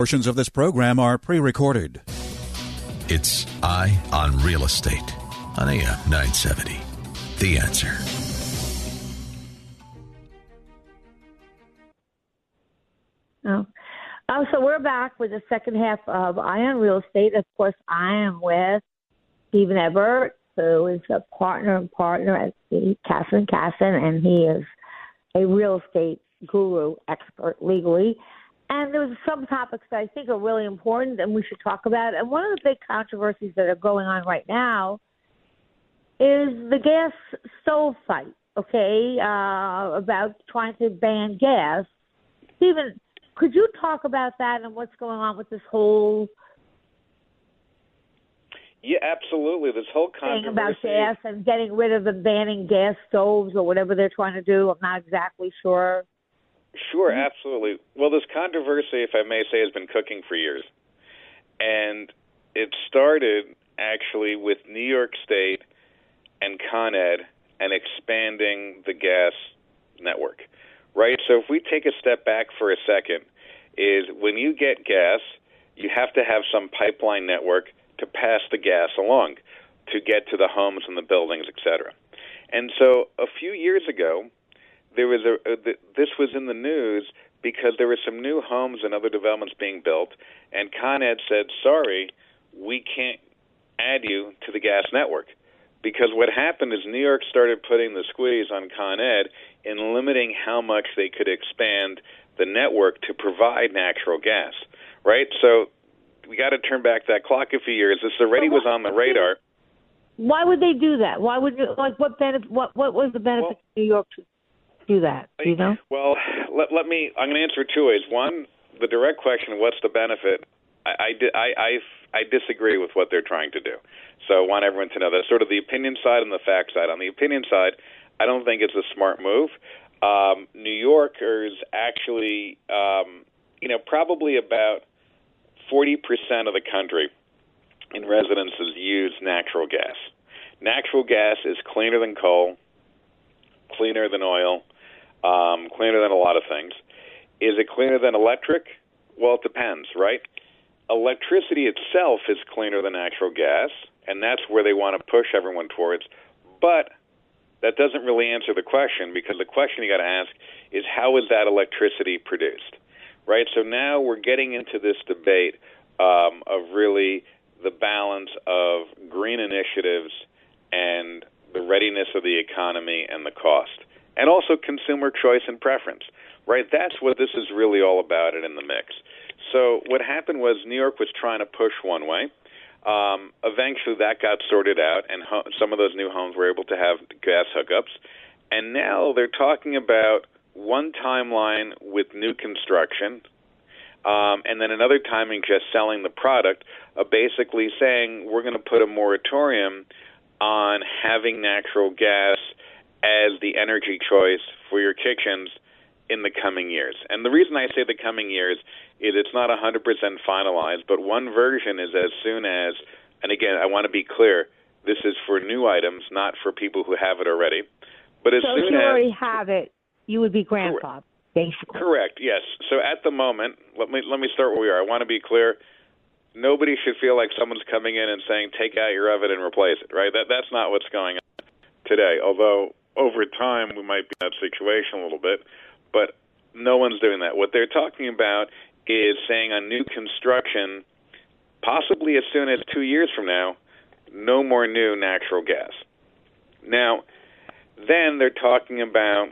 Portions of this program are pre recorded. It's Eye on Real Estate on AM 970. The answer. Oh. Oh, so we're back with the second half of Eye on Real Estate. Of course, I am with Stephen Ebert, who is a partner and partner at the Casson Casson, and he is a real estate guru expert legally. And there's some topics that I think are really important and we should talk about. And one of the big controversies that are going on right now is the gas stove fight, okay, uh, about trying to ban gas. Stephen, could you talk about that and what's going on with this whole yeah, absolutely. This whole controversy thing about gas and getting rid of the banning gas stoves or whatever they're trying to do. I'm not exactly sure. Sure, mm-hmm. absolutely. Well, this controversy, if I may say, has been cooking for years. And it started actually with New York State and Con Ed and expanding the gas network. Right? So if we take a step back for a second, is when you get gas, you have to have some pipeline network to pass the gas along to get to the homes and the buildings, et cetera. And so a few years ago, there was a, uh, a this was in the news because there were some new homes and other developments being built, and Con Ed said, "Sorry, we can't add you to the gas network." Because what happened is New York started putting the squeeze on Con Ed in limiting how much they could expand the network to provide natural gas, right? So we got to turn back that clock a few years. This already was on the radar. Why would they do that? Why would like what benefit? What what was the benefit well, to New York to do that? You know? Well, let let me. I'm going to answer two ways. One, the direct question: What's the benefit? I I I I, I disagree with what they're trying to do. So I want everyone to know that sort of the opinion side and the fact side. On the opinion side, I don't think it's a smart move. Um, New Yorkers actually, um, you know, probably about 40% of the country in residences use natural gas. Natural gas is cleaner than coal, cleaner than oil, um, cleaner than a lot of things. Is it cleaner than electric? Well, it depends, right? Electricity itself is cleaner than natural gas, and that's where they want to push everyone towards. But that doesn't really answer the question because the question you got to ask is how is that electricity produced? Right? So now we're getting into this debate um, of really the balance of green initiatives and the readiness of the economy and the cost, and also consumer choice and preference. Right? That's what this is really all about it in the mix. So what happened was New York was trying to push one way. Um, eventually, that got sorted out, and ho- some of those new homes were able to have gas hookups. And now they're talking about one timeline with new construction, um, and then another timing just selling the product, uh, basically saying we're going to put a moratorium on having natural gas as the energy choice for your kitchens in the coming years. And the reason I say the coming years is it's not 100% finalized, but one version is as soon as, and again, I want to be clear, this is for new items, not for people who have it already. But as so soon if you as already have it, you would be grandfathered, basically. Correct. Yes. So at the moment, let me let me start where we are. I want to be clear. Nobody should feel like someone's coming in and saying, "Take out your oven and replace it." Right? That that's not what's going on today. Although over time we might be in that situation a little bit, but no one's doing that. What they're talking about is saying on new construction, possibly as soon as two years from now, no more new natural gas. Now, then they're talking about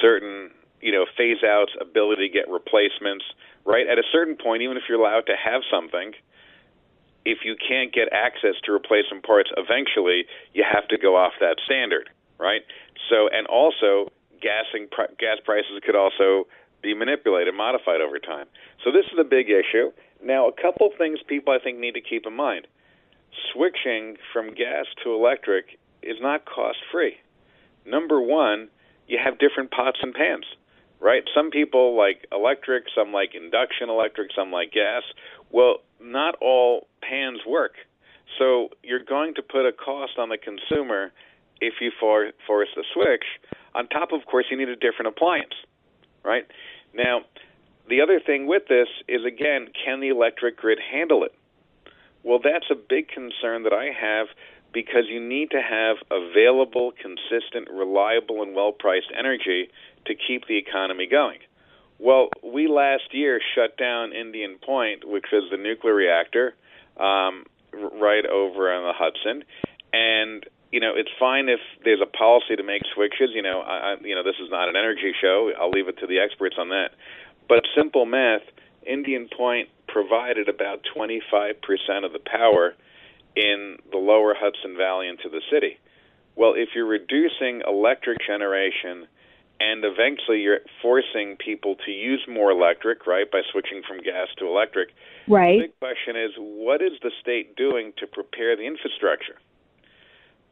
certain, you know, phase outs, ability to get replacements, right? At a certain point, even if you're allowed to have something, if you can't get access to replacement parts eventually, you have to go off that standard, right? So, and also, gassing gas prices could also be manipulated, modified over time. So this is a big issue. Now, a couple things people I think need to keep in mind. Switching from gas to electric is not cost free. Number one, you have different pots and pans, right? Some people like electric, some like induction electric, some like gas. Well, not all pans work. So you're going to put a cost on the consumer if you for, force a switch. On top, of course, you need a different appliance, right? Now, the other thing with this is again, can the electric grid handle it? Well, that's a big concern that I have because you need to have available, consistent, reliable, and well priced energy to keep the economy going. Well, we last year shut down Indian Point, which was the nuclear reactor um, right over on the Hudson, and you know it's fine if there's a policy to make switches. You know, I, you know this is not an energy show. I'll leave it to the experts on that. But simple math, Indian Point provided about 25% of the power in the lower Hudson Valley into the city. Well, if you're reducing electric generation and eventually you're forcing people to use more electric, right, by switching from gas to electric. Right. The big question is what is the state doing to prepare the infrastructure?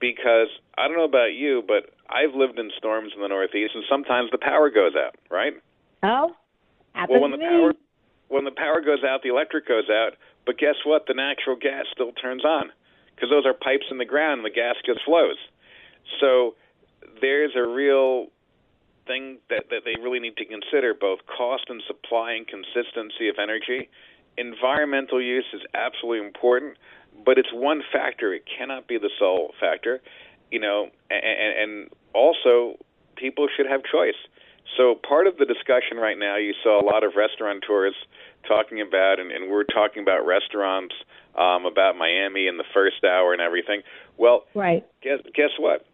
Because I don't know about you, but I've lived in storms in the Northeast, and sometimes the power goes out, right? Oh, well, when the power when the power goes out, the electric goes out. But guess what? The natural gas still turns on because those are pipes in the ground, and the gas just flows. So there's a real thing that, that they really need to consider both cost and supply and consistency of energy. Environmental use is absolutely important, but it's one factor. It cannot be the sole factor. You know, and, and also people should have choice. So part of the discussion right now, you saw a lot of restaurateurs talking about, and, and we're talking about restaurants, um, about Miami in the first hour and everything. Well, right. Guess guess what?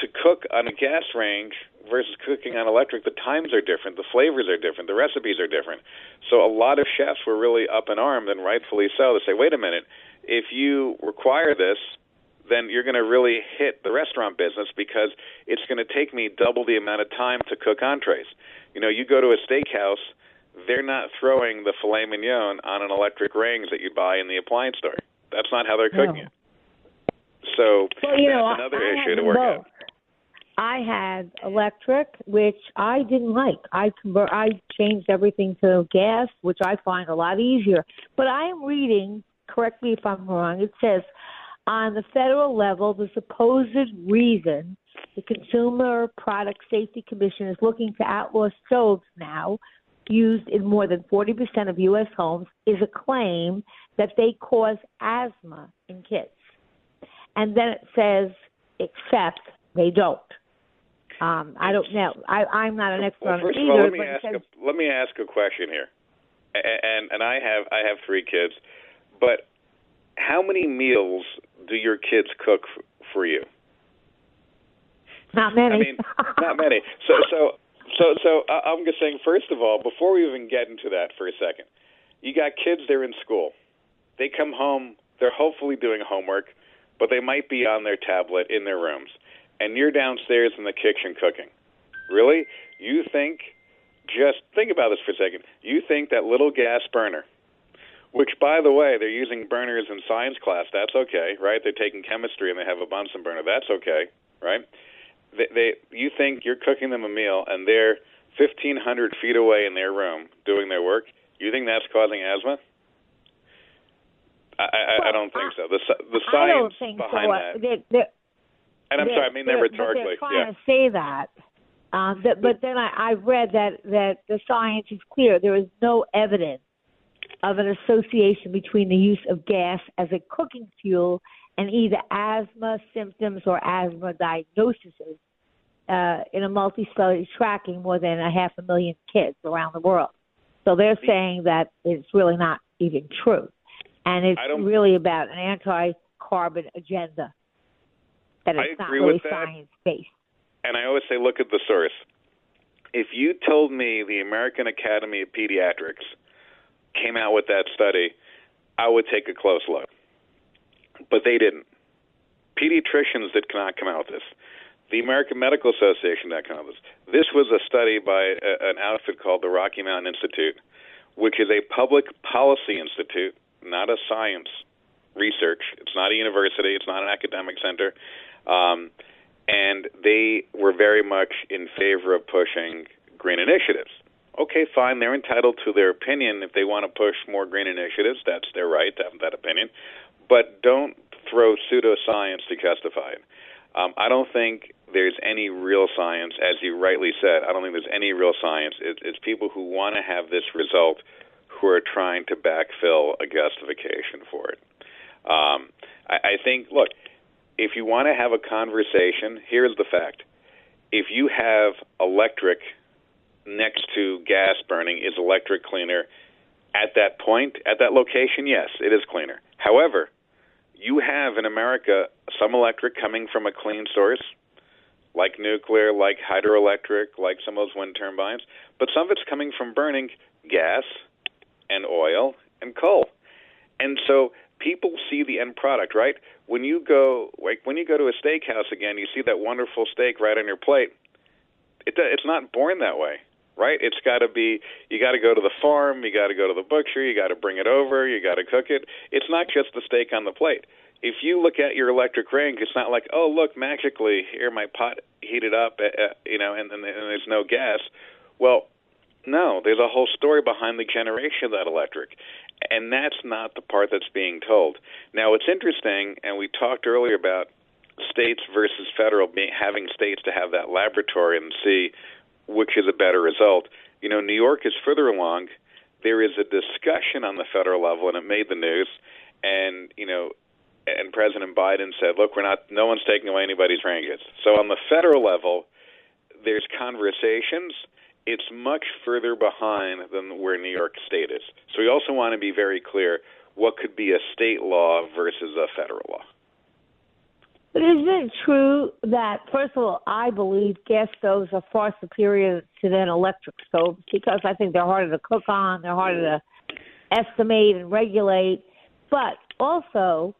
To cook on a gas range versus cooking on electric, the times are different, the flavors are different, the recipes are different. So a lot of chefs were really up in arms, and rightfully so, to say, wait a minute, if you require this, then you're going to really hit the restaurant business because it's going to take me double the amount of time to cook entrees. You know, you go to a steakhouse, they're not throwing the filet mignon on an electric range that you buy in the appliance store. That's not how they're cooking no. it. So well, you that's know, another I, I issue to work both. out. I had electric, which I didn't like. I convert, I changed everything to gas, which I find a lot easier. But I am reading, correct me if I'm wrong, it says on the federal level, the supposed reason the Consumer Product Safety Commission is looking to outlaw stoves now, used in more than 40% of U.S. homes, is a claim that they cause asthma in kids. And then it says, except they don't. Um, I don't know. I, I'm not an expert well, on it of all, either. let me ask says, a, let me ask a question here, and and I have I have three kids, but how many meals do your kids cook f- for you? not many. I mean, not many. So, so, so, so I'm just saying. First of all, before we even get into that for a second, you got kids. They're in school. They come home. They're hopefully doing homework, but they might be on their tablet in their rooms, and you're downstairs in the kitchen cooking. Really? You think? Just think about this for a second. You think that little gas burner which, by the way, they're using burners in science class. That's okay, right? They're taking chemistry and they have a Bunsen burner. That's okay, right? They, they, you think you're cooking them a meal and they're 1,500 feet away in their room doing their work. You think that's causing asthma? I, I, Well, I don't think so. The the I science don't think behind so. that, They're, they're, and I'm they're- sorry, I mean that rhetorically. They're trying Yeah. to say that. Um, that, but then I, I read that that the science is clear. There is no evidence of an association between the use of gas as a cooking fuel and either asthma symptoms or asthma diagnoses uh, in a multi-study tracking more than a half a million kids around the world. So they're saying that it's really not even true, and it's really about an anti-carbon agenda. that is not really with science-based. and I always say, look at the source. If you told me the American Academy of Pediatrics came out with that study, I would take a close look. But they didn't. Pediatricians did not come out with this. the American Medical Association that kind of this. This was a study by a, an outfit called the Rocky Mountain Institute, which is a public policy institute, not a science research. It's not a university. It's not an academic center. Um, and they were very much in favor of pushing green initiatives. Okay, fine. They're entitled to their opinion. If they want to push more green initiatives, that's their right to have that opinion. But don't throw pseudoscience to justify it. Um, I don't think there's any real science, as you rightly said. I don't think there's any real science. It, it's people who want to have this result who are trying to backfill a justification for it. Um, I, I think, look, if you want to have a conversation, here's the fact. If you have electric next to gas burning, is electric cleaner? At that point, at that location, yes, it is cleaner. However, you have in America some electric coming from a clean source, like nuclear, like hydroelectric, like some of those wind turbines, but some of it's coming from burning gas and oil and coal. And so people see the end product, right? When you go like when you go to a steakhouse again, you see that wonderful steak right on your plate. It it's not born that way, right? It's got to be you got to go to the farm, you got to go to the butcher, you got to bring it over, you got to cook it. It's not just the steak on the plate. If you look at your electric range, it's not like, oh, look, magically here my pot heated up, uh, you know, and, and, and there's no gas. Well, no, there's a whole story behind the generation of that electric. And that's not the part that's being told. Now, it's interesting, and we talked earlier about states versus federal, having states to have that laboratory and see which is a better result. You know, New York is further along. There is a discussion on the federal level, and it made the news. And you know, and President Biden said, "Look, we're not. No one's taking away anybody's ranges." So on the federal level, there's conversations it's much further behind than where New York State is. So we also want to be very clear what could be a state law versus a federal law. But isn't it true that, first of all, I believe gas stoves are far superior to than electric stoves because I think they're harder to cook on, they're harder to estimate and regulate, but also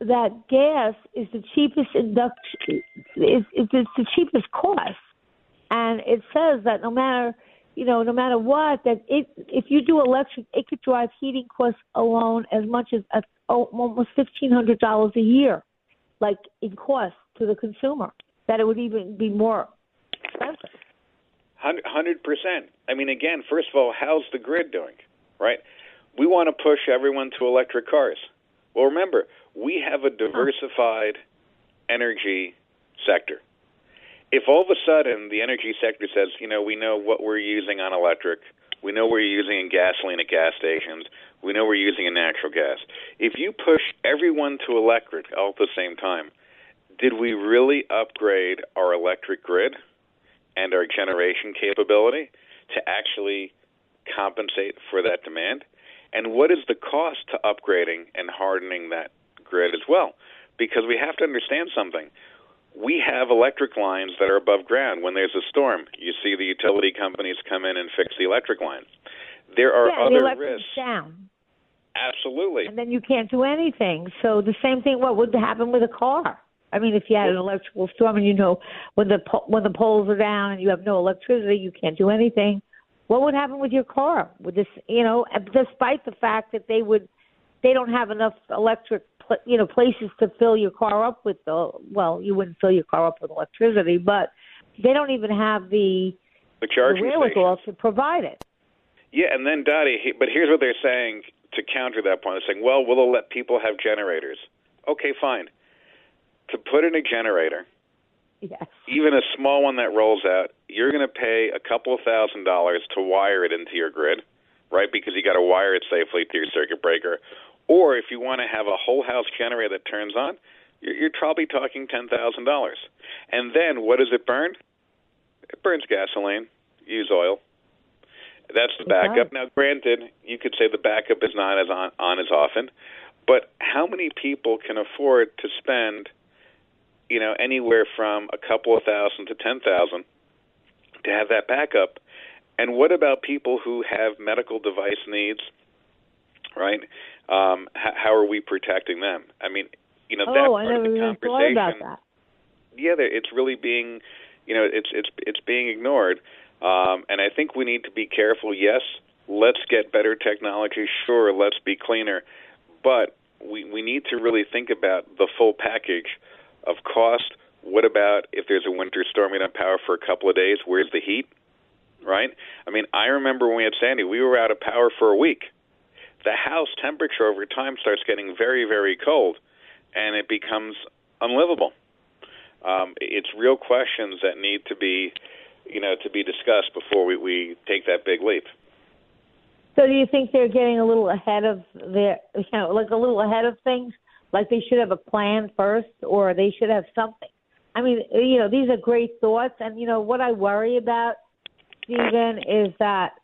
that gas is the cheapest induction, is, is the cheapest cost. And it says that no matter you know no matter what that it if you do electric it could drive heating costs alone as much as a, oh, almost fifteen hundred dollars a year like in cost to the consumer that it would even be more expensive. Hundred percent. I mean again first of all how's the grid doing right? We want to push everyone to electric cars. Well remember we have a diversified energy sector. If all of a sudden the energy sector says, you know, we know what we're using on electric, we know we're using in gasoline at gas stations, we know we're using in natural gas. If you push everyone to electric all at the same time, did we really upgrade our electric grid and our generation capability to actually compensate for that demand? And what is the cost to upgrading and hardening that grid as well? Because we have to understand something we have electric lines that are above ground. When there's a storm, you see the utility companies come in and fix the electric line. There are yeah, other the risks. Down. Absolutely. And then you can't do anything. So the same thing. What would happen with a car? I mean, if you had an electrical storm and you know when the po- when the poles are down and you have no electricity, you can't do anything. What would happen with your car? With this, you know, despite the fact that they would, they don't have enough electric you know places to fill your car up with the well you wouldn't fill your car up with electricity but they don't even have the the charging the wherewithal to provide it. Yeah and then Dottie but here's what they're saying to counter that point. They're saying well we'll let people have generators. Okay fine. To put in a generator yes. even a small one that rolls out you're going to pay a couple of thousand dollars to wire it into your grid right? Because you got to wire it safely to your circuit breaker or if you want to have a whole house generator that turns on, you're, you're probably talking ten thousand dollars. And then what does it burn? It burns gasoline, use oil. That's the backup. Now, granted, you could say the backup is not as on, on as often, but how many people can afford to spend, you know, anywhere from a couple of thousand to ten thousand to have that backup? And what about people who have medical device needs? Right? Um, how, how are we protecting them? I mean, you know, oh, that I never of the even conversation. thought about that. yeah, it's really being, you know, it's it's it's being ignored. Um, and I think we need to be careful. Yes, let's get better technology. Sure, let's be cleaner, but we we need to really think about the full package of cost. What about if there's a winter storm, we don't power for a couple of days? Where's the heat? Right? I mean, I remember when we had Sandy, we were out of power for a week. The house temperature over time starts getting very, very cold, and it becomes unlivable. Um, it's real questions that need to be, you know, to be discussed before we, we take that big leap. So, do you think they're getting a little ahead of their, you know, like a little ahead of things? Like they should have a plan first, or they should have something. I mean, you know, these are great thoughts, and you know what I worry about, Stephen, is that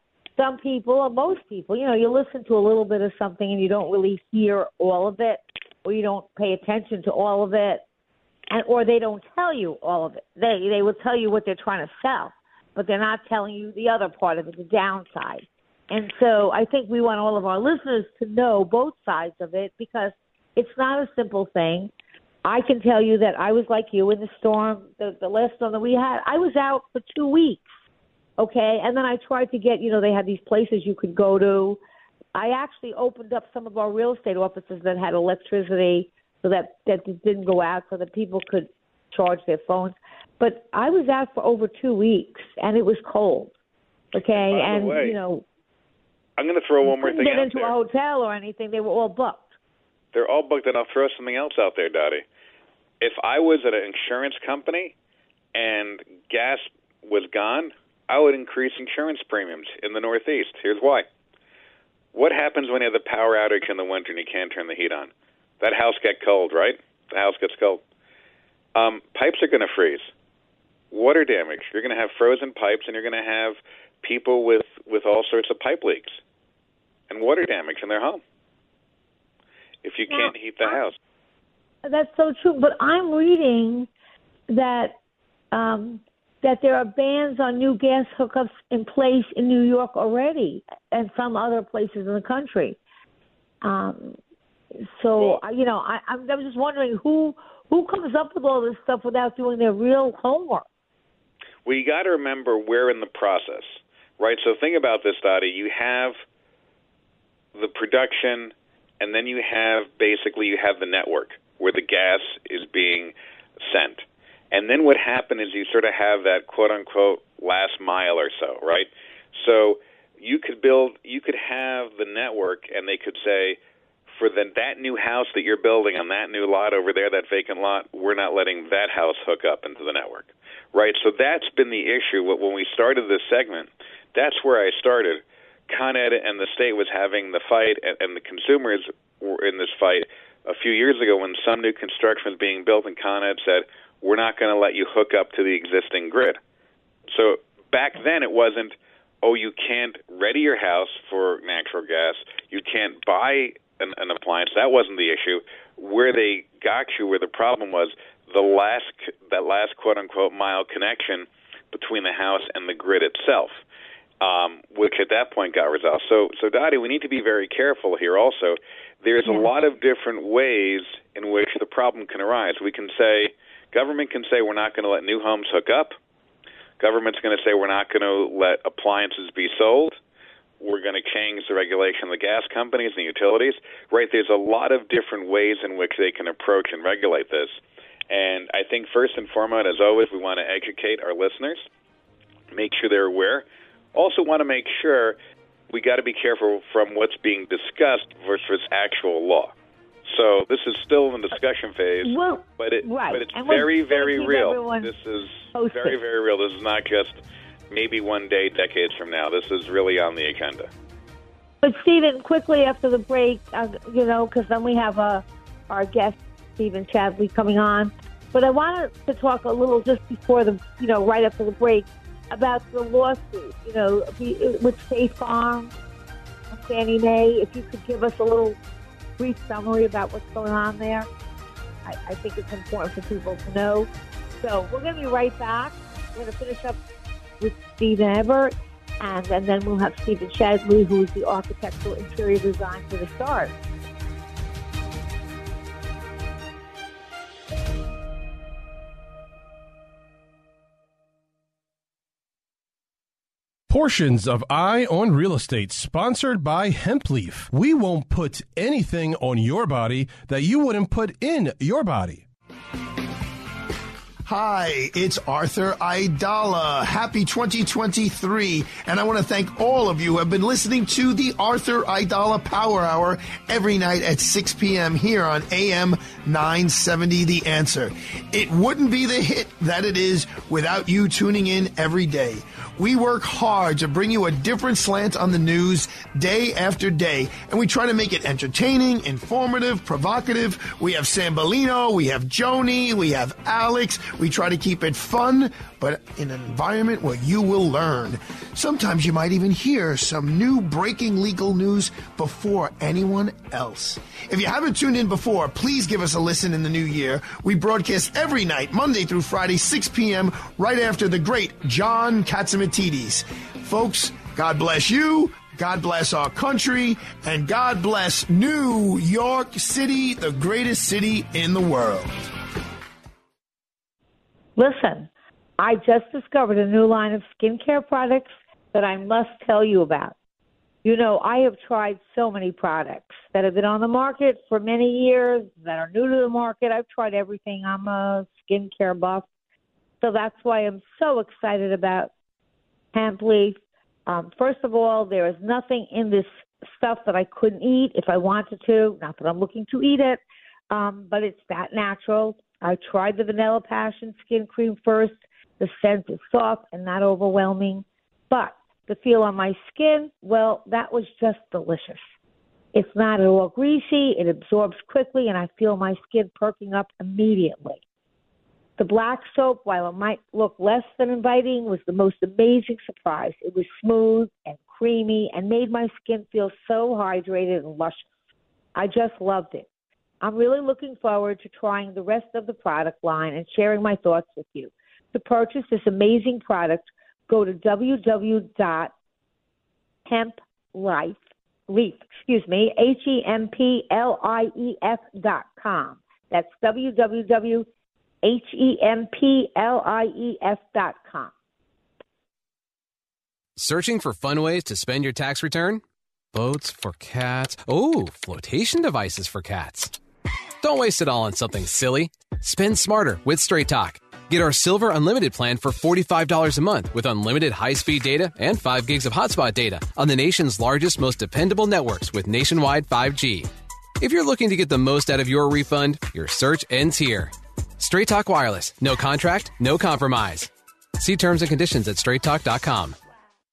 some people, or most people, you know, you listen to a little bit of something and you don't really hear all of it, or you don't pay attention to all of it, and or they don't tell you all of it. They they will tell you what they're trying to sell, but they're not telling you the other part of it, the downside. And so I think we want all of our listeners to know both sides of it because it's not a simple thing. I can tell you that I was like you in the storm, the, the last storm that we had. I was out for two weeks, okay, and then I tried to get, you know, they had these places you could go to. I actually opened up some of our real estate offices that had electricity so that that didn't go out so that people could charge their phones. But I was out for over two weeks and it was cold. Okay, and, and way, you know, I'm going to throw one more thing get out into there. a hotel or anything. They were all booked. They're all booked, and I'll throw something else out there, Dottie. If I was at an insurance company and gas was gone, I would increase insurance premiums in the Northeast. Here's why. What happens when you have the power outage in the winter and you can't turn the heat on? That house get cold, right? The house gets cold. Um, pipes are going to freeze. Water damage. You're going to have frozen pipes, and you're going to have people with with all sorts of pipe leaks and water damage in their home if you can't heat the house. That's so true. But I'm reading that um, that there are bans on new gas hookups in place in New York already, and some other places in the country. Um, so you know, I, I'm, I'm just wondering who who comes up with all this stuff without doing their real homework. Well, you got to remember we're in the process, right? So think about this, Dottie. You have the production, and then you have basically you have the network where the gas is. And then what happened is you sort of have that quote unquote last mile or so, right? So you could build, you could have the network, and they could say, for the, that new house that you're building on that new lot over there, that vacant lot, we're not letting that house hook up into the network, right? So that's been the issue. When we started this segment, that's where I started. Con Ed and the state was having the fight, and, and the consumers were in this fight a few years ago when some new construction was being built, and Con Ed said, "We're not going to let you hook up to the existing grid." So back then, it wasn't, "Oh, you can't ready your house for natural gas. You can't buy an, an appliance." That wasn't the issue. Where they got you, where the problem was, the last that last quote unquote mile connection between the house and the grid itself um, which at that point got resolved. So, so Dottie, we need to be very careful here. Also, there's a lot of different ways in which the problem can arise. We can say, government can say we're not going to let new homes hook up. Government's going to say we're not going to let appliances be sold. We're going to change the regulation of the gas companies and the utilities. Right? There's a lot of different ways in which they can approach and regulate this. And I think first and foremost, as always, we want to educate our listeners, make sure they're aware also want to make sure we got to be careful from what's being discussed versus actual law. So this is still in the discussion phase, Well, but it right. but it's And very very real. This is posted. very very real. This is not just maybe one day, decades from now. This is really on the agenda. But Stephen, quickly after the break, uh, you know, because then we have uh, our guest Stephen Shadley coming on. But I wanted to talk a little just before the, you know, right after the break about the lawsuit. You know, with State Farm and Fannie Mae. If you could give us a little brief summary about what's going on there, I, I think it's important for people to know. So we're going to be right back. We're going to finish up with Stephen Everett, and, and then we'll have Stephen Shadley, who is the architectural interior design for the stars. Portions of Eye on Real Estate, sponsored by Hempleaf. We won't put anything on your body that you wouldn't put in your body. Hi, it's Arthur Aidala. Happy 2023. And I want to thank all of you who have been listening to the Arthur Aidala Power Hour every night at 6 p.m. here on AM 970 The Answer. It wouldn't be the hit that it is without you tuning in every day. We work hard to bring you a different slant on the news day after day, and we try to make it entertaining, informative, provocative. We have Sambolino, we have Joni, we have Alex. We try to keep it fun, but in an environment where you will learn. Sometimes you might even hear some new breaking legal news before anyone else. If you haven't tuned in before, please give us a listen in the new year. We broadcast every night, Monday through Friday, 6 p.m., right after the great John Folks, God bless you. God bless our country, and God bless New York City, the greatest city in the world. Listen, I just discovered a new line of skincare products that I must tell you about. You know, I have tried so many products that have been on the market for many years, that are new to the market. I've tried everything. I'm a skincare buff. So that's why I'm so excited about hemp leaf. Um, first of all, there is nothing in this stuff that I couldn't eat if I wanted to. Not that I'm looking to eat it, um, but it's that natural. I tried the vanilla passion skin cream first. The scent is soft and not overwhelming. But the feel on my skin, well, that was just delicious. It's not at all greasy, it absorbs quickly, and I feel my skin perking up immediately. The black soap, while it might look less than inviting, was the most amazing surprise. It was smooth and creamy and made my skin feel so hydrated and luscious. I just loved it. I'm really looking forward to trying the rest of the product line and sharing my thoughts with you. To purchase this amazing product, go to www.hemplife, leaf, excuse me, H-E-M-P-L-I-E-F dot com. That's www.hemplief dot com. Searching for fun ways to spend your tax return? Boats for cats. Oh, flotation devices for cats. Don't waste it all on something silly. Spend smarter with Straight Talk. Get our Silver Unlimited plan for $45 a month with unlimited high speed data and 5 gigs of hotspot data on the nation's largest, most dependable networks with nationwide 5G. If you're looking to get the most out of your refund, your search ends here. Straight Talk Wireless. No contract, no compromise. See terms and conditions at straighttalk.com.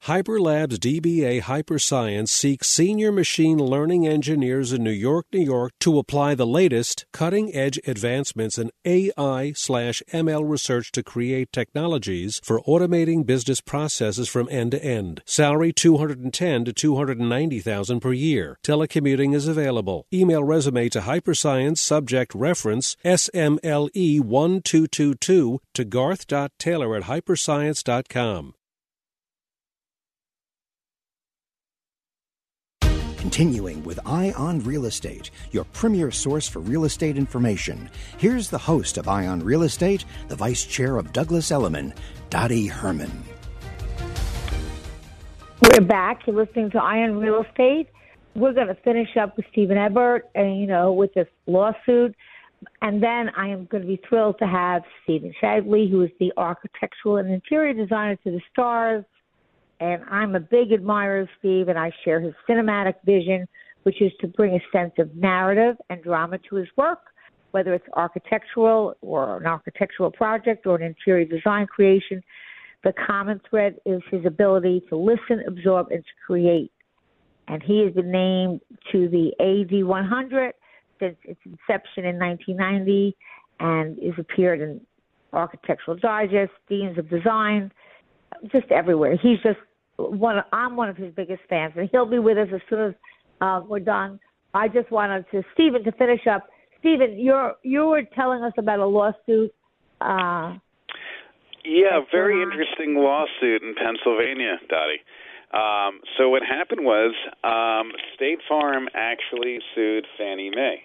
Hyperlabs DBA Hyperscience seeks senior machine learning engineers in New York, New York to apply the latest cutting edge advancements in AI slash ML research to create technologies for automating business processes from end to end. Salary 210 to 290,000 per year. Telecommuting is available. Email resume to Hyperscience subject reference SMLE 1222 to garth.taylor at hyperscience.com. Continuing with Eye on Real Estate, your premier source for real estate information. Here's the host of Eye on Real Estate, the vice chair of Douglas Elliman, Dottie Herman. We're back. You're listening to Eye on Real Estate. We're going to finish up with Stephen Ebert, and you know, with this lawsuit. And then I am going to be thrilled to have Stephen Shadley, who is the architectural and interior designer to the stars and I'm a big admirer of Steve, and I share his cinematic vision, which is to bring a sense of narrative and drama to his work, whether it's architectural or an architectural project or an interior design creation. The common thread is his ability to listen, absorb, and to create. And he has been named to the AD 100 since its inception in 1990 and has appeared in Architectural Digest, Deans of Design, just everywhere. He's just one. I'm one of his biggest fans, and he'll be with us as soon as uh, we're done. I just wanted to Stephen to finish up. Stephen, you're you were telling us about a lawsuit. Uh, yeah, very interesting lawsuit in Pennsylvania, Dottie. Um, so what happened was um, State Farm actually sued Fannie Mae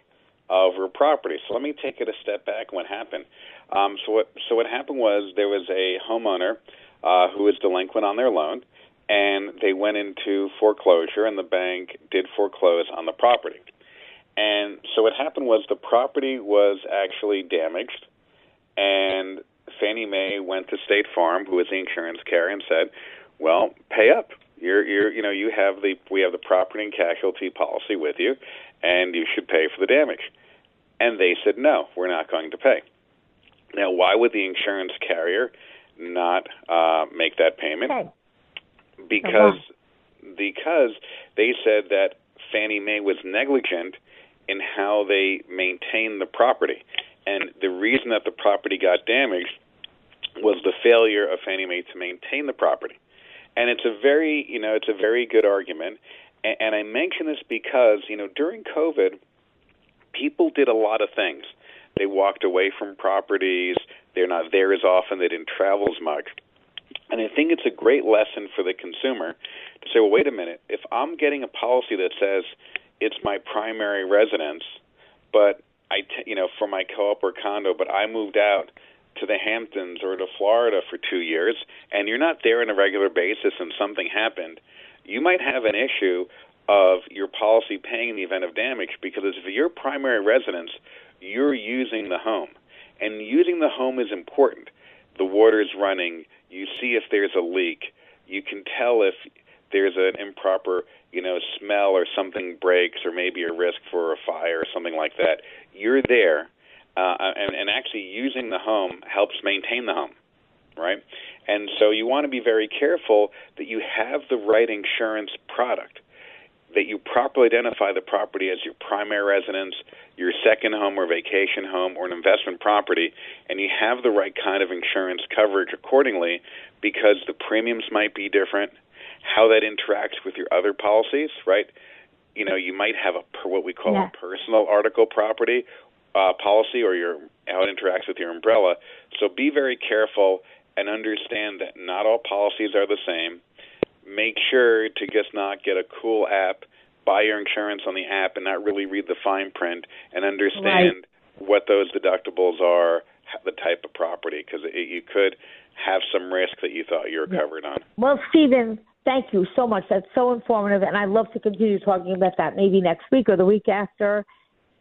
over property. So let me take it a step back. What happened? Um, so what so what happened was there was a homeowner uh, who was delinquent on their loan, and they went into foreclosure, and the bank did foreclose on the property. And so what happened was the property was actually damaged, and Fannie Mae went to State Farm, who is the insurance carrier, and said, "Well, pay up. You're, you're, you know, you have the we have the property and casualty policy with you, and you should pay for the damage." And they said, "No, we're not going to pay." Now, why would the insurance carrier not uh, make that payment? Okay. Because uh-huh. because they said that Fannie Mae was negligent in how they maintained the property. And the reason that the property got damaged was the failure of Fannie Mae to maintain the property. And it's a very, you know, it's a very good argument. And, and I mention this because, you know, during COVID, people did a lot of things. They walked away from properties. They're not there as often. They didn't travel as much. And I think it's a great lesson for the consumer to say, well, wait a minute. If I'm getting a policy that says it's my primary residence, but I, t- you know, for my co-op or condo, but I moved out to the Hamptons or to Florida for two years, and you're not there on a regular basis, and something happened, you might have an issue of your policy paying in the event of damage because if your primary residence, you're using the home, and using the home is important. The water's running. You see if there's a leak. You can tell if there's an improper, you know, smell or something breaks or maybe a risk for a fire or something like that. You're there, uh, and, and actually using the home helps maintain the home, right? And so you want to be very careful that you have the right insurance product, that you properly identify the property as your primary residence, your second home or vacation home or an investment property, and you have the right kind of insurance coverage accordingly because the premiums might be different, how that interacts with your other policies, right? You know, you might have a what we call Yeah. a personal article property uh, policy, or your how it interacts with your umbrella. So be very careful and understand that not all policies are the same. Make sure to just not get a cool app, buy your insurance on the app, and not really read the fine print and understand what those deductibles are, the type of property, because you could have some risk that you thought you were covered on. Well, Stephen, thank you so much. That's so informative, and I'd love to continue talking about that maybe next week or the week after.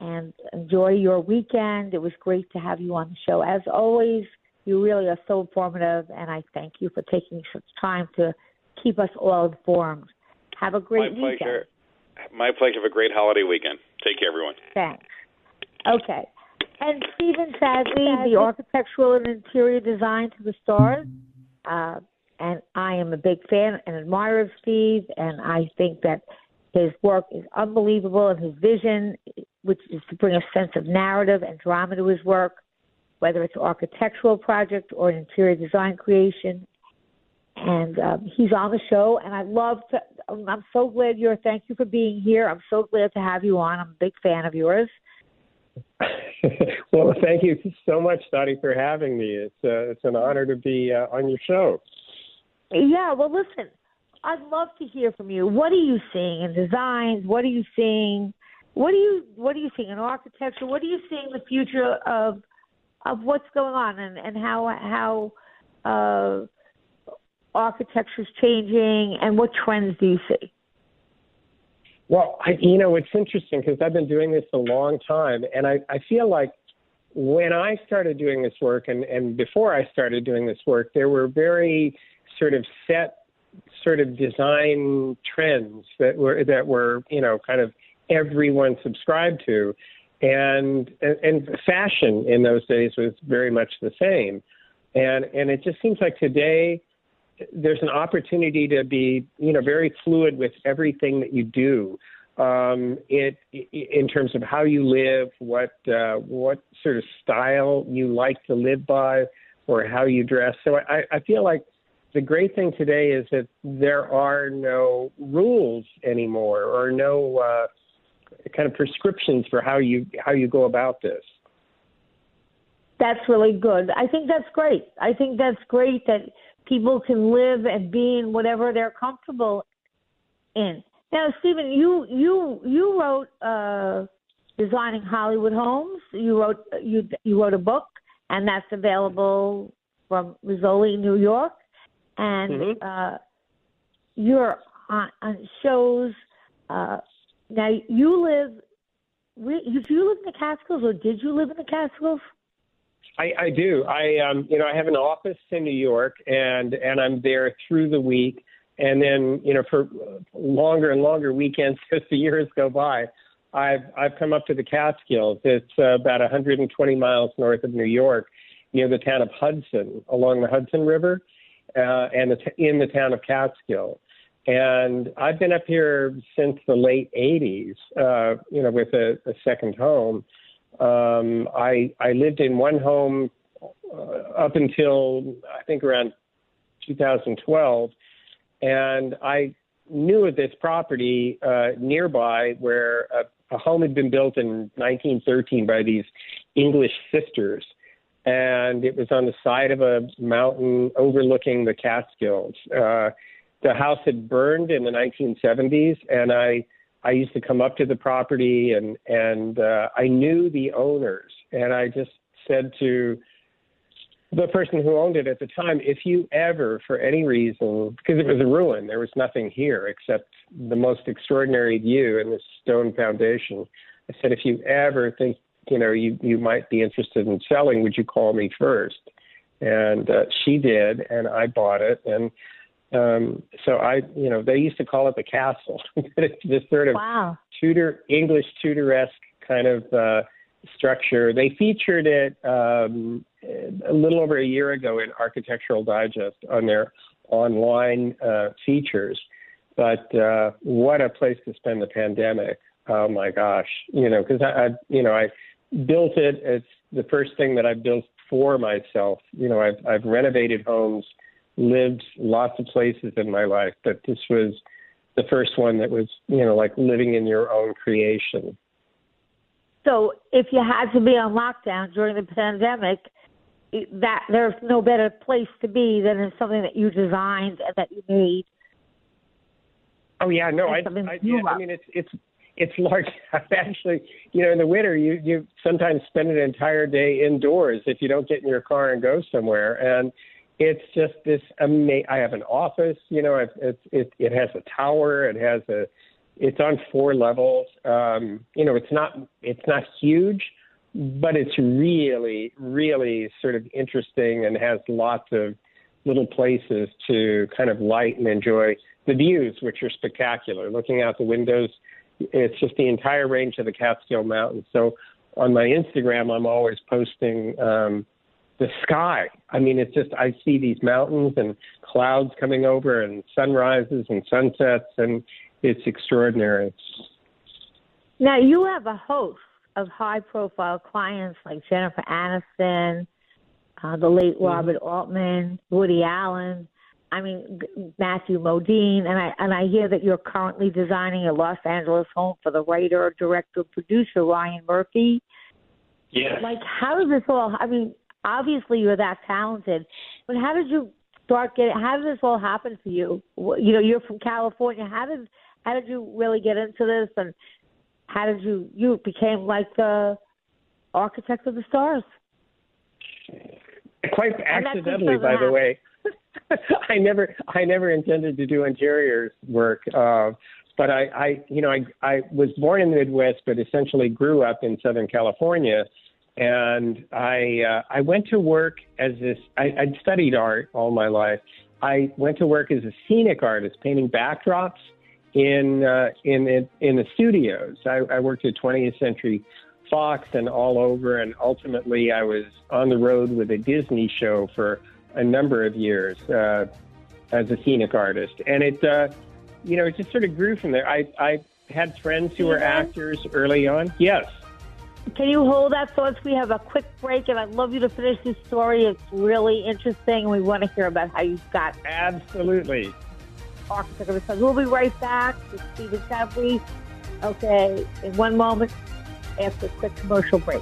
And enjoy your weekend. It was great to have you on the show. As always, you really are so informative, and I thank you for taking such time to keep us all informed. Have a great My weekend. pleasure. My pleasure. Have a great holiday weekend. Take care, everyone. Thanks. Okay. And Stephen Shadley, the architectural and interior design to the stars. Uh, and I am a big fan and admirer of Steve, and I think that his work is unbelievable, and his vision, which is to bring a sense of narrative and drama to his work, whether it's an architectural project or an interior design creation. And um, he's on the show, and I love to. I'm so glad you're. Thank you for being here. I'm so glad to have you on. I'm a big fan of yours. well, thank you so much, Dottie, for having me. It's uh, it's an honor to be uh, on your show. Yeah, well, listen, I'd love to hear from you. What are you seeing in designs? What are you seeing? What are you What are you seeing in architecture? What are you seeing in the future of of what's going on and and how how uh, architecture's changing and what trends do you see? Well, I, you know, it's interesting because I've been doing this a long time, and I, I feel like when I started doing this work, and, and before I started doing this work, there were very sort of set sort of design trends that were that were you know kind of everyone subscribed to, and and, and fashion in those days was very much the same, and and it just seems like today there's an opportunity to be you know very fluid with everything that you do um it in terms of how you live what uh what sort of style you like to live by or how you dress so i i feel like the great thing today is that there are no rules anymore or no uh kind of prescriptions for how you how you go about this That's really good. I think that's great. I think that's great that people can live and be in whatever they're comfortable in. Now, Stephen, you you you wrote uh, designing Hollywood homes. You wrote you you wrote a book, and that's available from Rizzoli, New York. And Mhm. uh, you're on, on shows. Uh, now you live. Did you live in the Catskills, or did you live in the Catskills? I, I do. I um, you know, I have an office in New York, and and I'm there through the week, and then you know, for longer and longer weekends as the years go by, I've I've come up to the Catskills. It's uh, about 120 miles north of New York, near the town of Hudson, along the Hudson River, uh, and the t- in the town of Catskill. And I've been up here since the late 80s, uh, you know, with a, a second home. Um, I I lived in one home uh, up until I think around 2012, and I knew of this property uh, nearby where a, a home had been built in 1913 by these English sisters, and it was on the side of a mountain overlooking the Catskills. Uh, the house had burned in the 1970s, and I I used to come up to the property and and uh, I knew the owners, and I just said to the person who owned it at the time, if you ever, for any reason, because it was a ruin, there was nothing here except the most extraordinary view and this stone foundation. I said, if you ever think, you know, you you might be interested in selling, would you call me first? And uh, she did, and I bought it, and um, so I, you know, they used to call it the castle. it's this sort of wow. Tudor English Tudoresque kind of uh, structure. They featured it um, a little over a year ago in Architectural Digest on their online uh, features. But uh, what a place to spend the pandemic! Oh my gosh, you know, because I, I, you know, I built it. It's the first thing that I built for myself. You know, I've I've renovated homes lived lots of places in my life, but this was the first one that was, you know, like living in your own creation. So, if you had to be on lockdown during the pandemic, that there's no better place to be than in something that you designed and that you made. Oh yeah, no, I, I, yeah, I mean it's it's it's large. Actually, you know, in the winter, you you sometimes spend an entire day indoors if you don't get in your car and go somewhere. And it's just this amazing. I have an office, you know, it, it, has a tower, it has a, it's on four levels. Um, you know, it's not, it's not huge, but it's really, really sort of interesting and has lots of little places to kind of light and enjoy the views, which are spectacular. Looking out the windows, it's just the entire range of the Catskill Mountains. So on my Instagram, I'm always posting, um, the sky. I mean, it's just I see these mountains and clouds coming over and sunrises and sunsets, and it's extraordinary. Now you have a host of high-profile clients like Jennifer Aniston, uh, the late mm-hmm. Robert Altman, Woody Allen. I mean Matthew Modine, and I and I hear that you're currently designing a Los Angeles home for the writer, director, producer Ryan Murphy. Yeah. Like, how does this all? I mean, obviously you're that talented, but how did you start getting? How did this all happen for you? You know, you're from California. How did how did you really get into this, and how did you you became like the architect of the stars? Quite accidentally, by the way. I never I never intended to do interiors work. Uh, but I, I, you know, I, I was born in the Midwest, but essentially grew up in Southern California and I uh, I went to work as this. I, I'd studied art all my life. I went to work as a scenic artist, painting backdrops in uh, in in the studios. I, I worked at 20th Century Fox and all over, and ultimately I was on the road with a Disney show for a number of years uh, as a scenic artist, and it uh, you know it just sort of grew from there. I I had friends who were actors early on. Yes. Can you hold that thought? We have a quick break, and I'd love you to finish this story. It's really interesting, and we want to hear about how you got absolutely architect of the sun. We'll be right back with Stephen Templey. Okay, in one moment after a quick commercial break.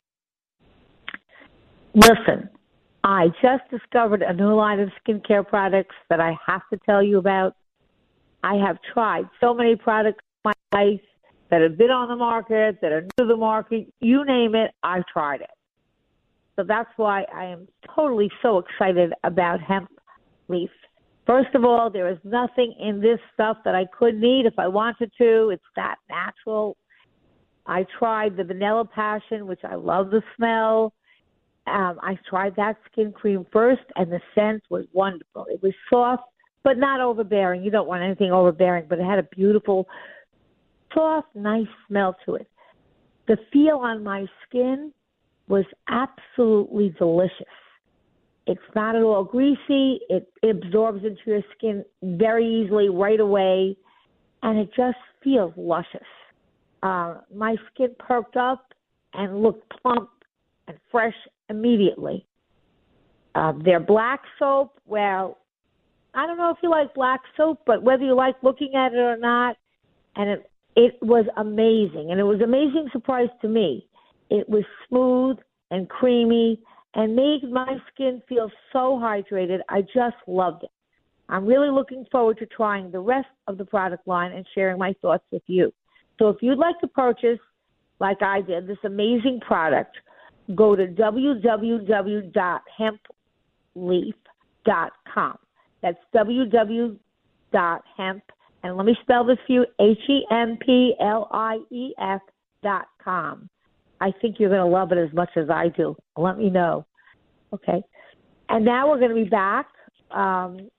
Listen, I just discovered a new line of skincare products that I have to tell you about. I have tried so many products in my life that have been on the market, that are new to the market. You name it, I've tried it. So that's why I am totally so excited about hemp leaf. First of all, there is nothing in this stuff that I couldn't eat if I wanted to. It's that natural. I tried the vanilla passion, which I love the smell. Um, I tried that skin cream first, and the scent was wonderful. It was soft, but not overbearing. You don't want anything overbearing, but it had a beautiful, soft, nice smell to it. The feel on my skin was absolutely delicious. It's not at all greasy. It, it absorbs into your skin very easily right away, and it just feels luscious. Uh, my skin perked up and looked plump and fresh immediately. Uh, their black soap, well, I don't know if you like black soap, but whether you like looking at it or not, and it it was amazing, and it was amazing surprise to me. It was smooth and creamy and made my skin feel so hydrated. I just loved it. I'm really looking forward to trying the rest of the product line and sharing my thoughts with you. So if you'd like to purchase, like I did, this amazing product, go to www.hempleaf.com. That's www.hemp, and let me spell this for you, H-E-M-P-L-I-E-F dot com. I think you're going to love it as much as I do. Let me know. Okay. And now we're going to be back. Um,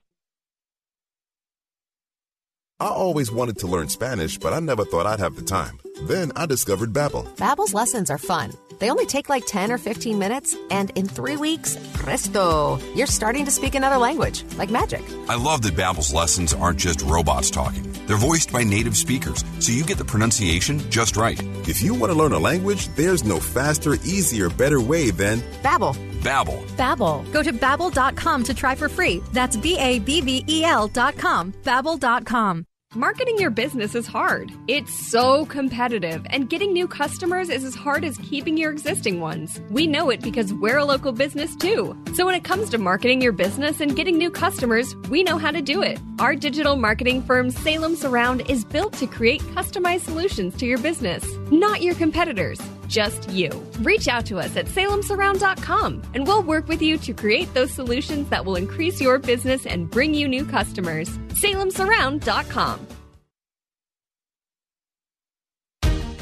I always wanted to learn Spanish, but I never thought I'd have the time. Then I discovered Babbel. Babbel's lessons are fun. They only take like 10 or 15 minutes, and in three weeks, presto, you're starting to speak another language, like magic. I love that Babbel's lessons aren't just robots talking. They're voiced by native speakers, so you get the pronunciation just right. If you want to learn a language, there's no faster, easier, better way than Babbel. Babbel. Babbel. Go to babbel.com to try for free. That's B A B B E L dot com. Babbel.com. Marketing your business is hard. It's so competitive, and getting new customers is as hard as keeping your existing ones. We know it because we're a local business too. So when it comes to marketing your business and getting new customers, we know how to do it. Our digital marketing firm Salem Surround is built to create customized solutions to your business, not your competitors just you. Reach out to us at salemsurround.com and we'll work with you to create those solutions that will increase your business and bring you new customers. salemsurround.com.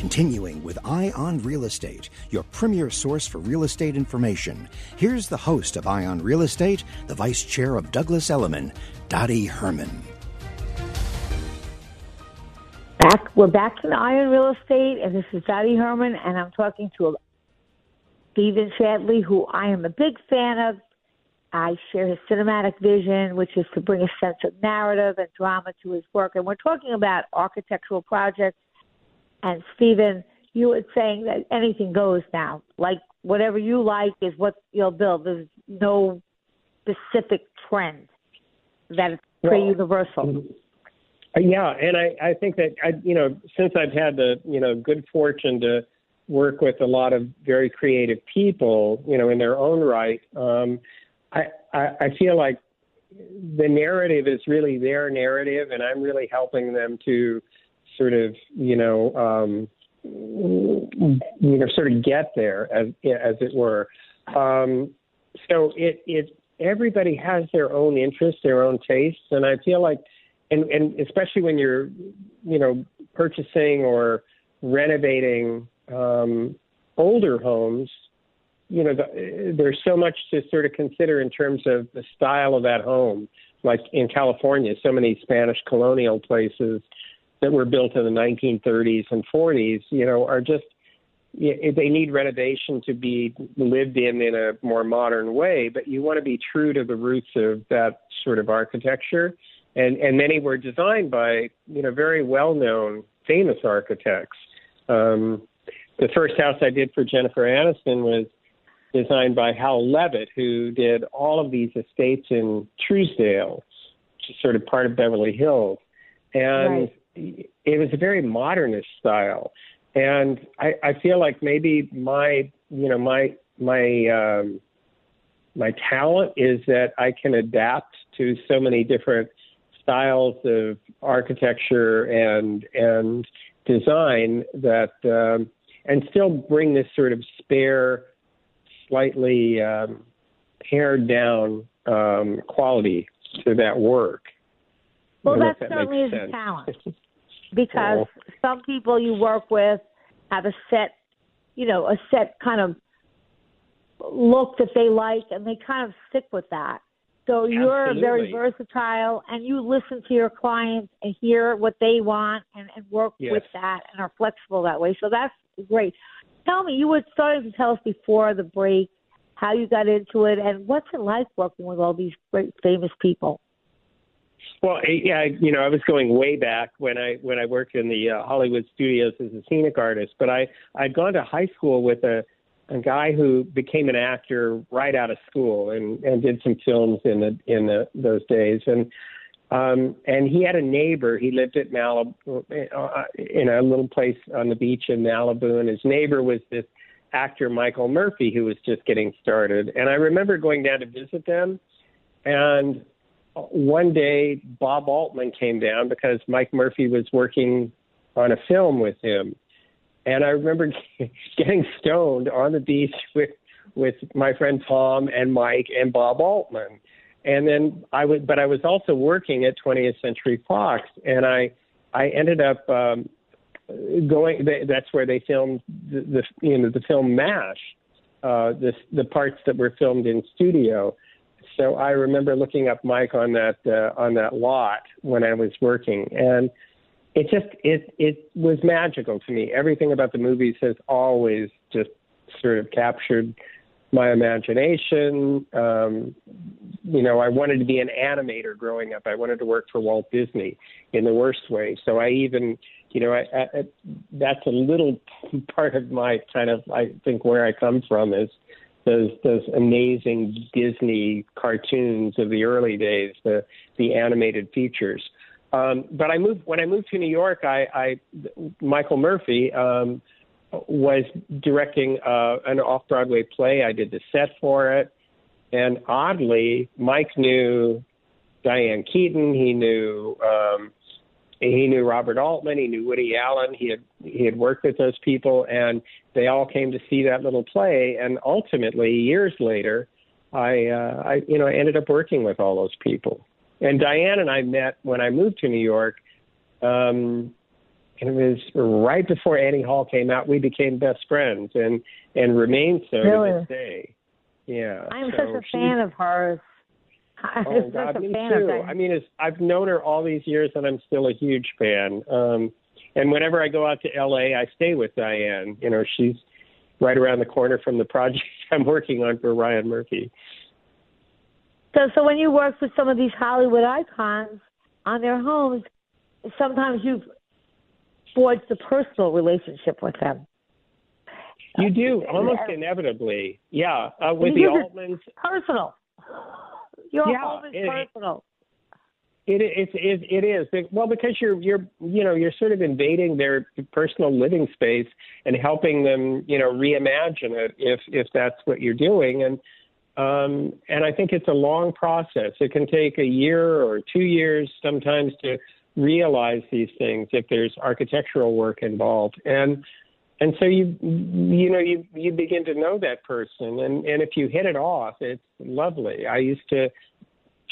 Continuing with Eye on Real Estate, your premier source for real estate information. Here's the host of Eye on Real Estate, the vice chair of Douglas Elliman, Dottie Herman. Back, we're back in Eye on Real Estate, and this is Dottie Herman, and I'm talking to Stephen Shadley, who I am a big fan of. I share his cinematic vision, which is to bring a sense of narrative and drama to his work. And we're talking about architectural projects. And Stephen, you were saying that anything goes now. Like whatever you like is what you'll build. There's no specific trend that it's pretty Well, universal. Uh, Yeah, and I, I think that I, you know, since I've had the, you know, good fortune to work with a lot of very creative people, you know, in their own right, um, I, I, I feel like the narrative is really their narrative, and I'm really helping them to sort of, you know, um, you know sort of get there as as it were. Um, so it it everybody has their own interests, their own tastes, and I feel like, and and especially when you're you know purchasing or renovating um, older homes, you know the, there's so much to sort of consider in terms of the style of that home. Like in California, so many Spanish colonial places that were built in the 1930s and 40s, you know, are just they need renovation to be lived in in a more modern way. But you want to be true to the roots of that sort of architecture, and and many were designed by you know very well known famous architects. Um, the first house I did for Jennifer Aniston was designed by Hal Levitt, who did all of these estates in Trousdale, which is sort of part of Beverly Hills. And right it was a very modernist style, and I, I feel like maybe my you know my my um, my talent is that I can adapt to so many different styles of architecture and and design that um, and still bring this sort of spare, slightly um, pared down um, quality to that work. Well, that, that certainly is sense. a talent because some people you work with have a set, you know, a set kind of look that they like, and they kind of stick with that. So you're Absolutely. very versatile, and you listen to your clients and hear what they want, and, and work yes. with that, and are flexible that way. So that's great. Tell me, you were starting to tell us before the break how you got into it, and what's it like working with all these great famous people? Well, yeah, you know, I was going way back when I when I worked in the uh, Hollywood studios as a scenic artist, but I I'd gone to high school with a a guy who became an actor right out of school and and did some films in the in the those days and um and he had a neighbor he lived at Malibu uh, in a little place on the beach in Malibu and his neighbor was this actor Michael Murphy who was just getting started. And I remember going down to visit them and one day Bob Altman came down because Mike Murphy was working on a film with him, and I remember getting stoned on the beach with with my friend Tom and Mike and Bob Altman, and then I was, but I was also working at 20th Century Fox, and I I ended up um, going. That's where they filmed the, the you know the film Mash, uh, the the parts that were filmed in studio so I remember looking up Mike on that uh, on that lot when I was working, and it just it it was magical to me. Everything about the movies has always just sort of captured my imagination. Um, you know, I wanted to be an animator growing up. I wanted to work for Walt Disney in the worst way. So I even, you know, I, I, that's a little part of my kind of, I think, where I come from is those those amazing Disney cartoons of the early days, the the animated features. Um, but I moved when I moved to New York. I, I Michael Murphy um, was directing uh, an off Broadway play. I did the set for it, and oddly, Mike knew Diane Keaton. He knew um, he knew Robert Altman, he knew Woody Allen, he had he had worked with those people, and they all came to see that little play. And ultimately, years later, I, uh, I you know I ended up working with all those people. And Diane and I met when I moved to New York, um, it was right before Annie Hall came out. We became best friends, and and remain so really? to this day. Yeah, I'm so such a she, fan of hers. Oh God, me too. I mean, it's, I've known her all these years, and I'm still a huge fan. Um, and whenever I go out to LA, I stay with Diane. You know, she's right around the corner from the project I'm working on for Ryan Murphy. So, so when you work with some of these Hollywood icons on their homes, sometimes you forge a personal relationship with them. You do almost inevitably, yeah. Uh, with the Altmans, personal. Your yeah, it, personal. It, it, it, it is. Well, because you're, you're, you know, you're sort of invading their personal living space and helping them, you know, reimagine it if, if that's what you're doing. And, um, and I think it's a long process. It can take a year or two years sometimes to realize these things if there's architectural work involved. And, and so you you know you you begin to know that person. And and if you hit it off it's lovely. I used to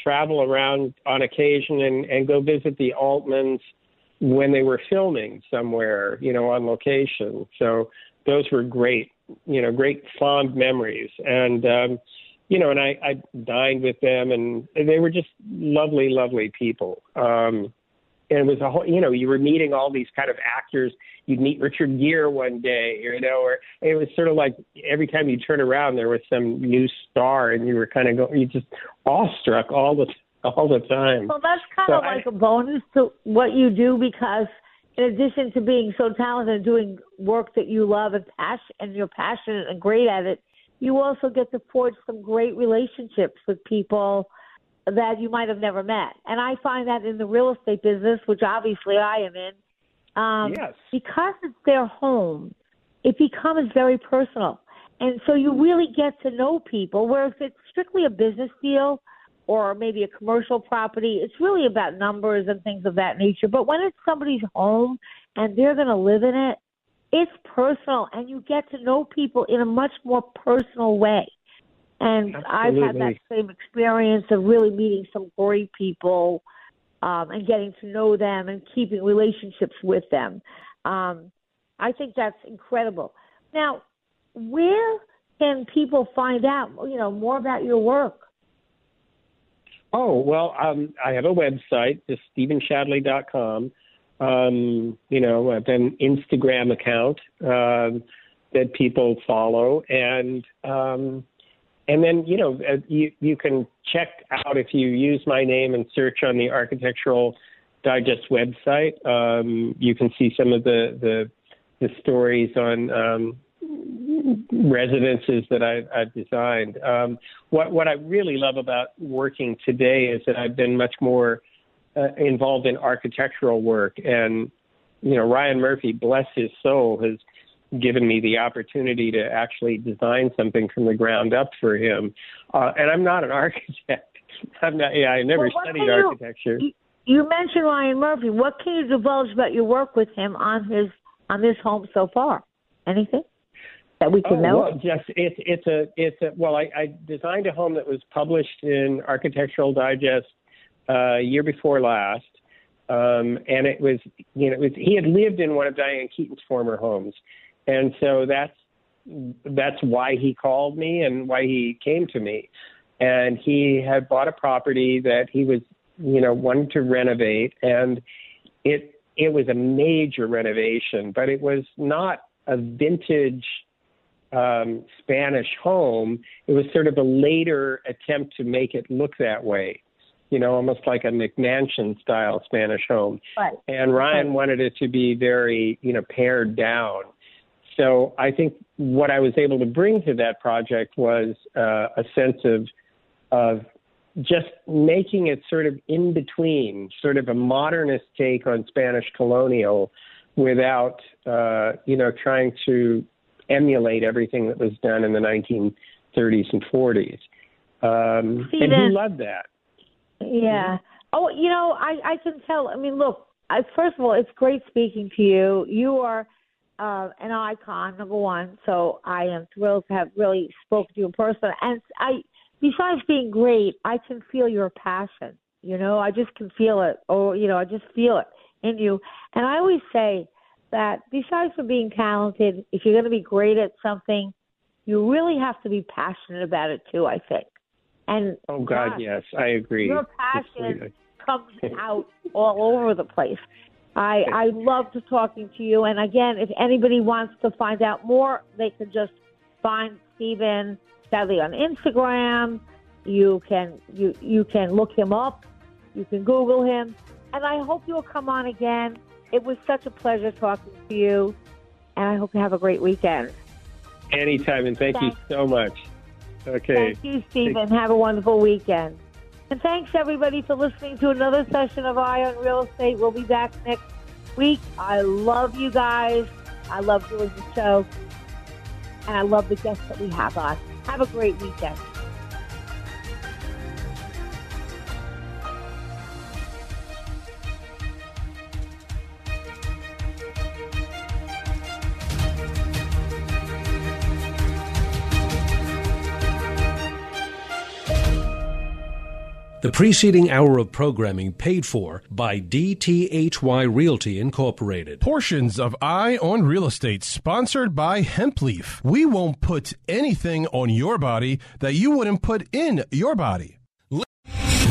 travel around on occasion and and go visit the altmans when they were filming somewhere you know on location. So those were great you know great fond memories. And um you know and i i dined with them and they were just lovely lovely people. Um and it was a whole you know you were meeting all these kind of actors. You'd meet richard gere one day you know or it was sort of like every time you turn around there was some new star and you were kind of going you just awestruck all the all the time. Well, that's kind So of like a bonus to what you do because, in addition to being so talented and doing work that you love and passion and you're passionate and great at it, you also get to forge some great relationships with people that you might have never met. And I find that in the real estate business, which obviously I am in, um, Yes. because it's their home, it becomes very personal. And so you really get to know people. Whereas if it's strictly a business deal or maybe a commercial property, it's really about numbers and things of that nature. But when it's somebody's home and they're going to live in it, it's personal and you get to know people in a much more personal way. And I've had that same experience of really meeting some great people um, and getting to know them and keeping relationships with them. Um, I think that's incredible. Now, where can people find out, you know, more about your work? Oh well, um, I have a website, just stephenshadley.com. Um, you know, I have an Instagram account um, that people follow, and um, and then you know uh, you you can check out if you use my name and search on the Architectural Digest website. Um, you can see some of the the, the stories on um, residences that I, I've designed. Um, what what I really love about working today is that I've been much more uh, involved in architectural work, and you know Ryan Murphy, bless his soul, has given me the opportunity to actually design something from the ground up for him. Uh, and I'm not an architect. I'm not. Yeah, I never Well, studied can you- architecture. You mentioned Ryan Murphy. What can you divulge about your work with him on his on this home so far? Anything that we can oh, know? Well, just it's it's a it's a well, I, I designed a home that was published in Architectural Digest uh, year before last, um, and it was you know it was, he had lived in one of Diane Keaton's former homes, and so that's that's why he called me and why he came to me, and he had bought a property that he was you know wanted to renovate, and it it was a major renovation, but it was not a vintage um, Spanish home. It was sort of a later attempt to make it look that way, you know, almost like a McMansion style Spanish home. Right. And Ryan wanted it to be very, you know, pared down. So I think what I was able to bring to that project was uh, a sense of of just making it sort of in between, sort of a modernist take on Spanish colonial, without uh, you know trying to emulate everything that was done in the 1930s and 40s. Um, See, and he loved that. Yeah. Oh, you know, I I can tell. I mean, look. I, first of all, it's great speaking to you. You are uh, an icon, number one. So I am thrilled to have really spoken to you in person. And I, besides being great, I can feel your passion. You know, I just can feel it. Or you know, I just feel it in you. And I always say that besides from being talented, if you're going to be great at something, you really have to be passionate about it too. I think. And Oh God, gosh, yes, I agree. your passion comes out all over the place. I I love to talking to you. And again, if anybody wants to find out more, they can just find Stephen Shadley on Instagram. You can you you can look him up. You can Google him. And I hope you'll come on again. It was such a pleasure talking to you. And I hope you have a great weekend. Anytime, and thank you so much. Okay. Thank you, Stephen. Have a wonderful weekend. And thanks, everybody, for listening to another session of Eye on Real Estate. We'll be back next week. I love you guys. I love doing the show. And I love the guests that we have on. Have a great weekend. The preceding hour of programming paid for by DTHY Realty Incorporated. Portions of Eye on Real Estate sponsored by Hempleaf. We won't put anything on your body that you wouldn't put in your body.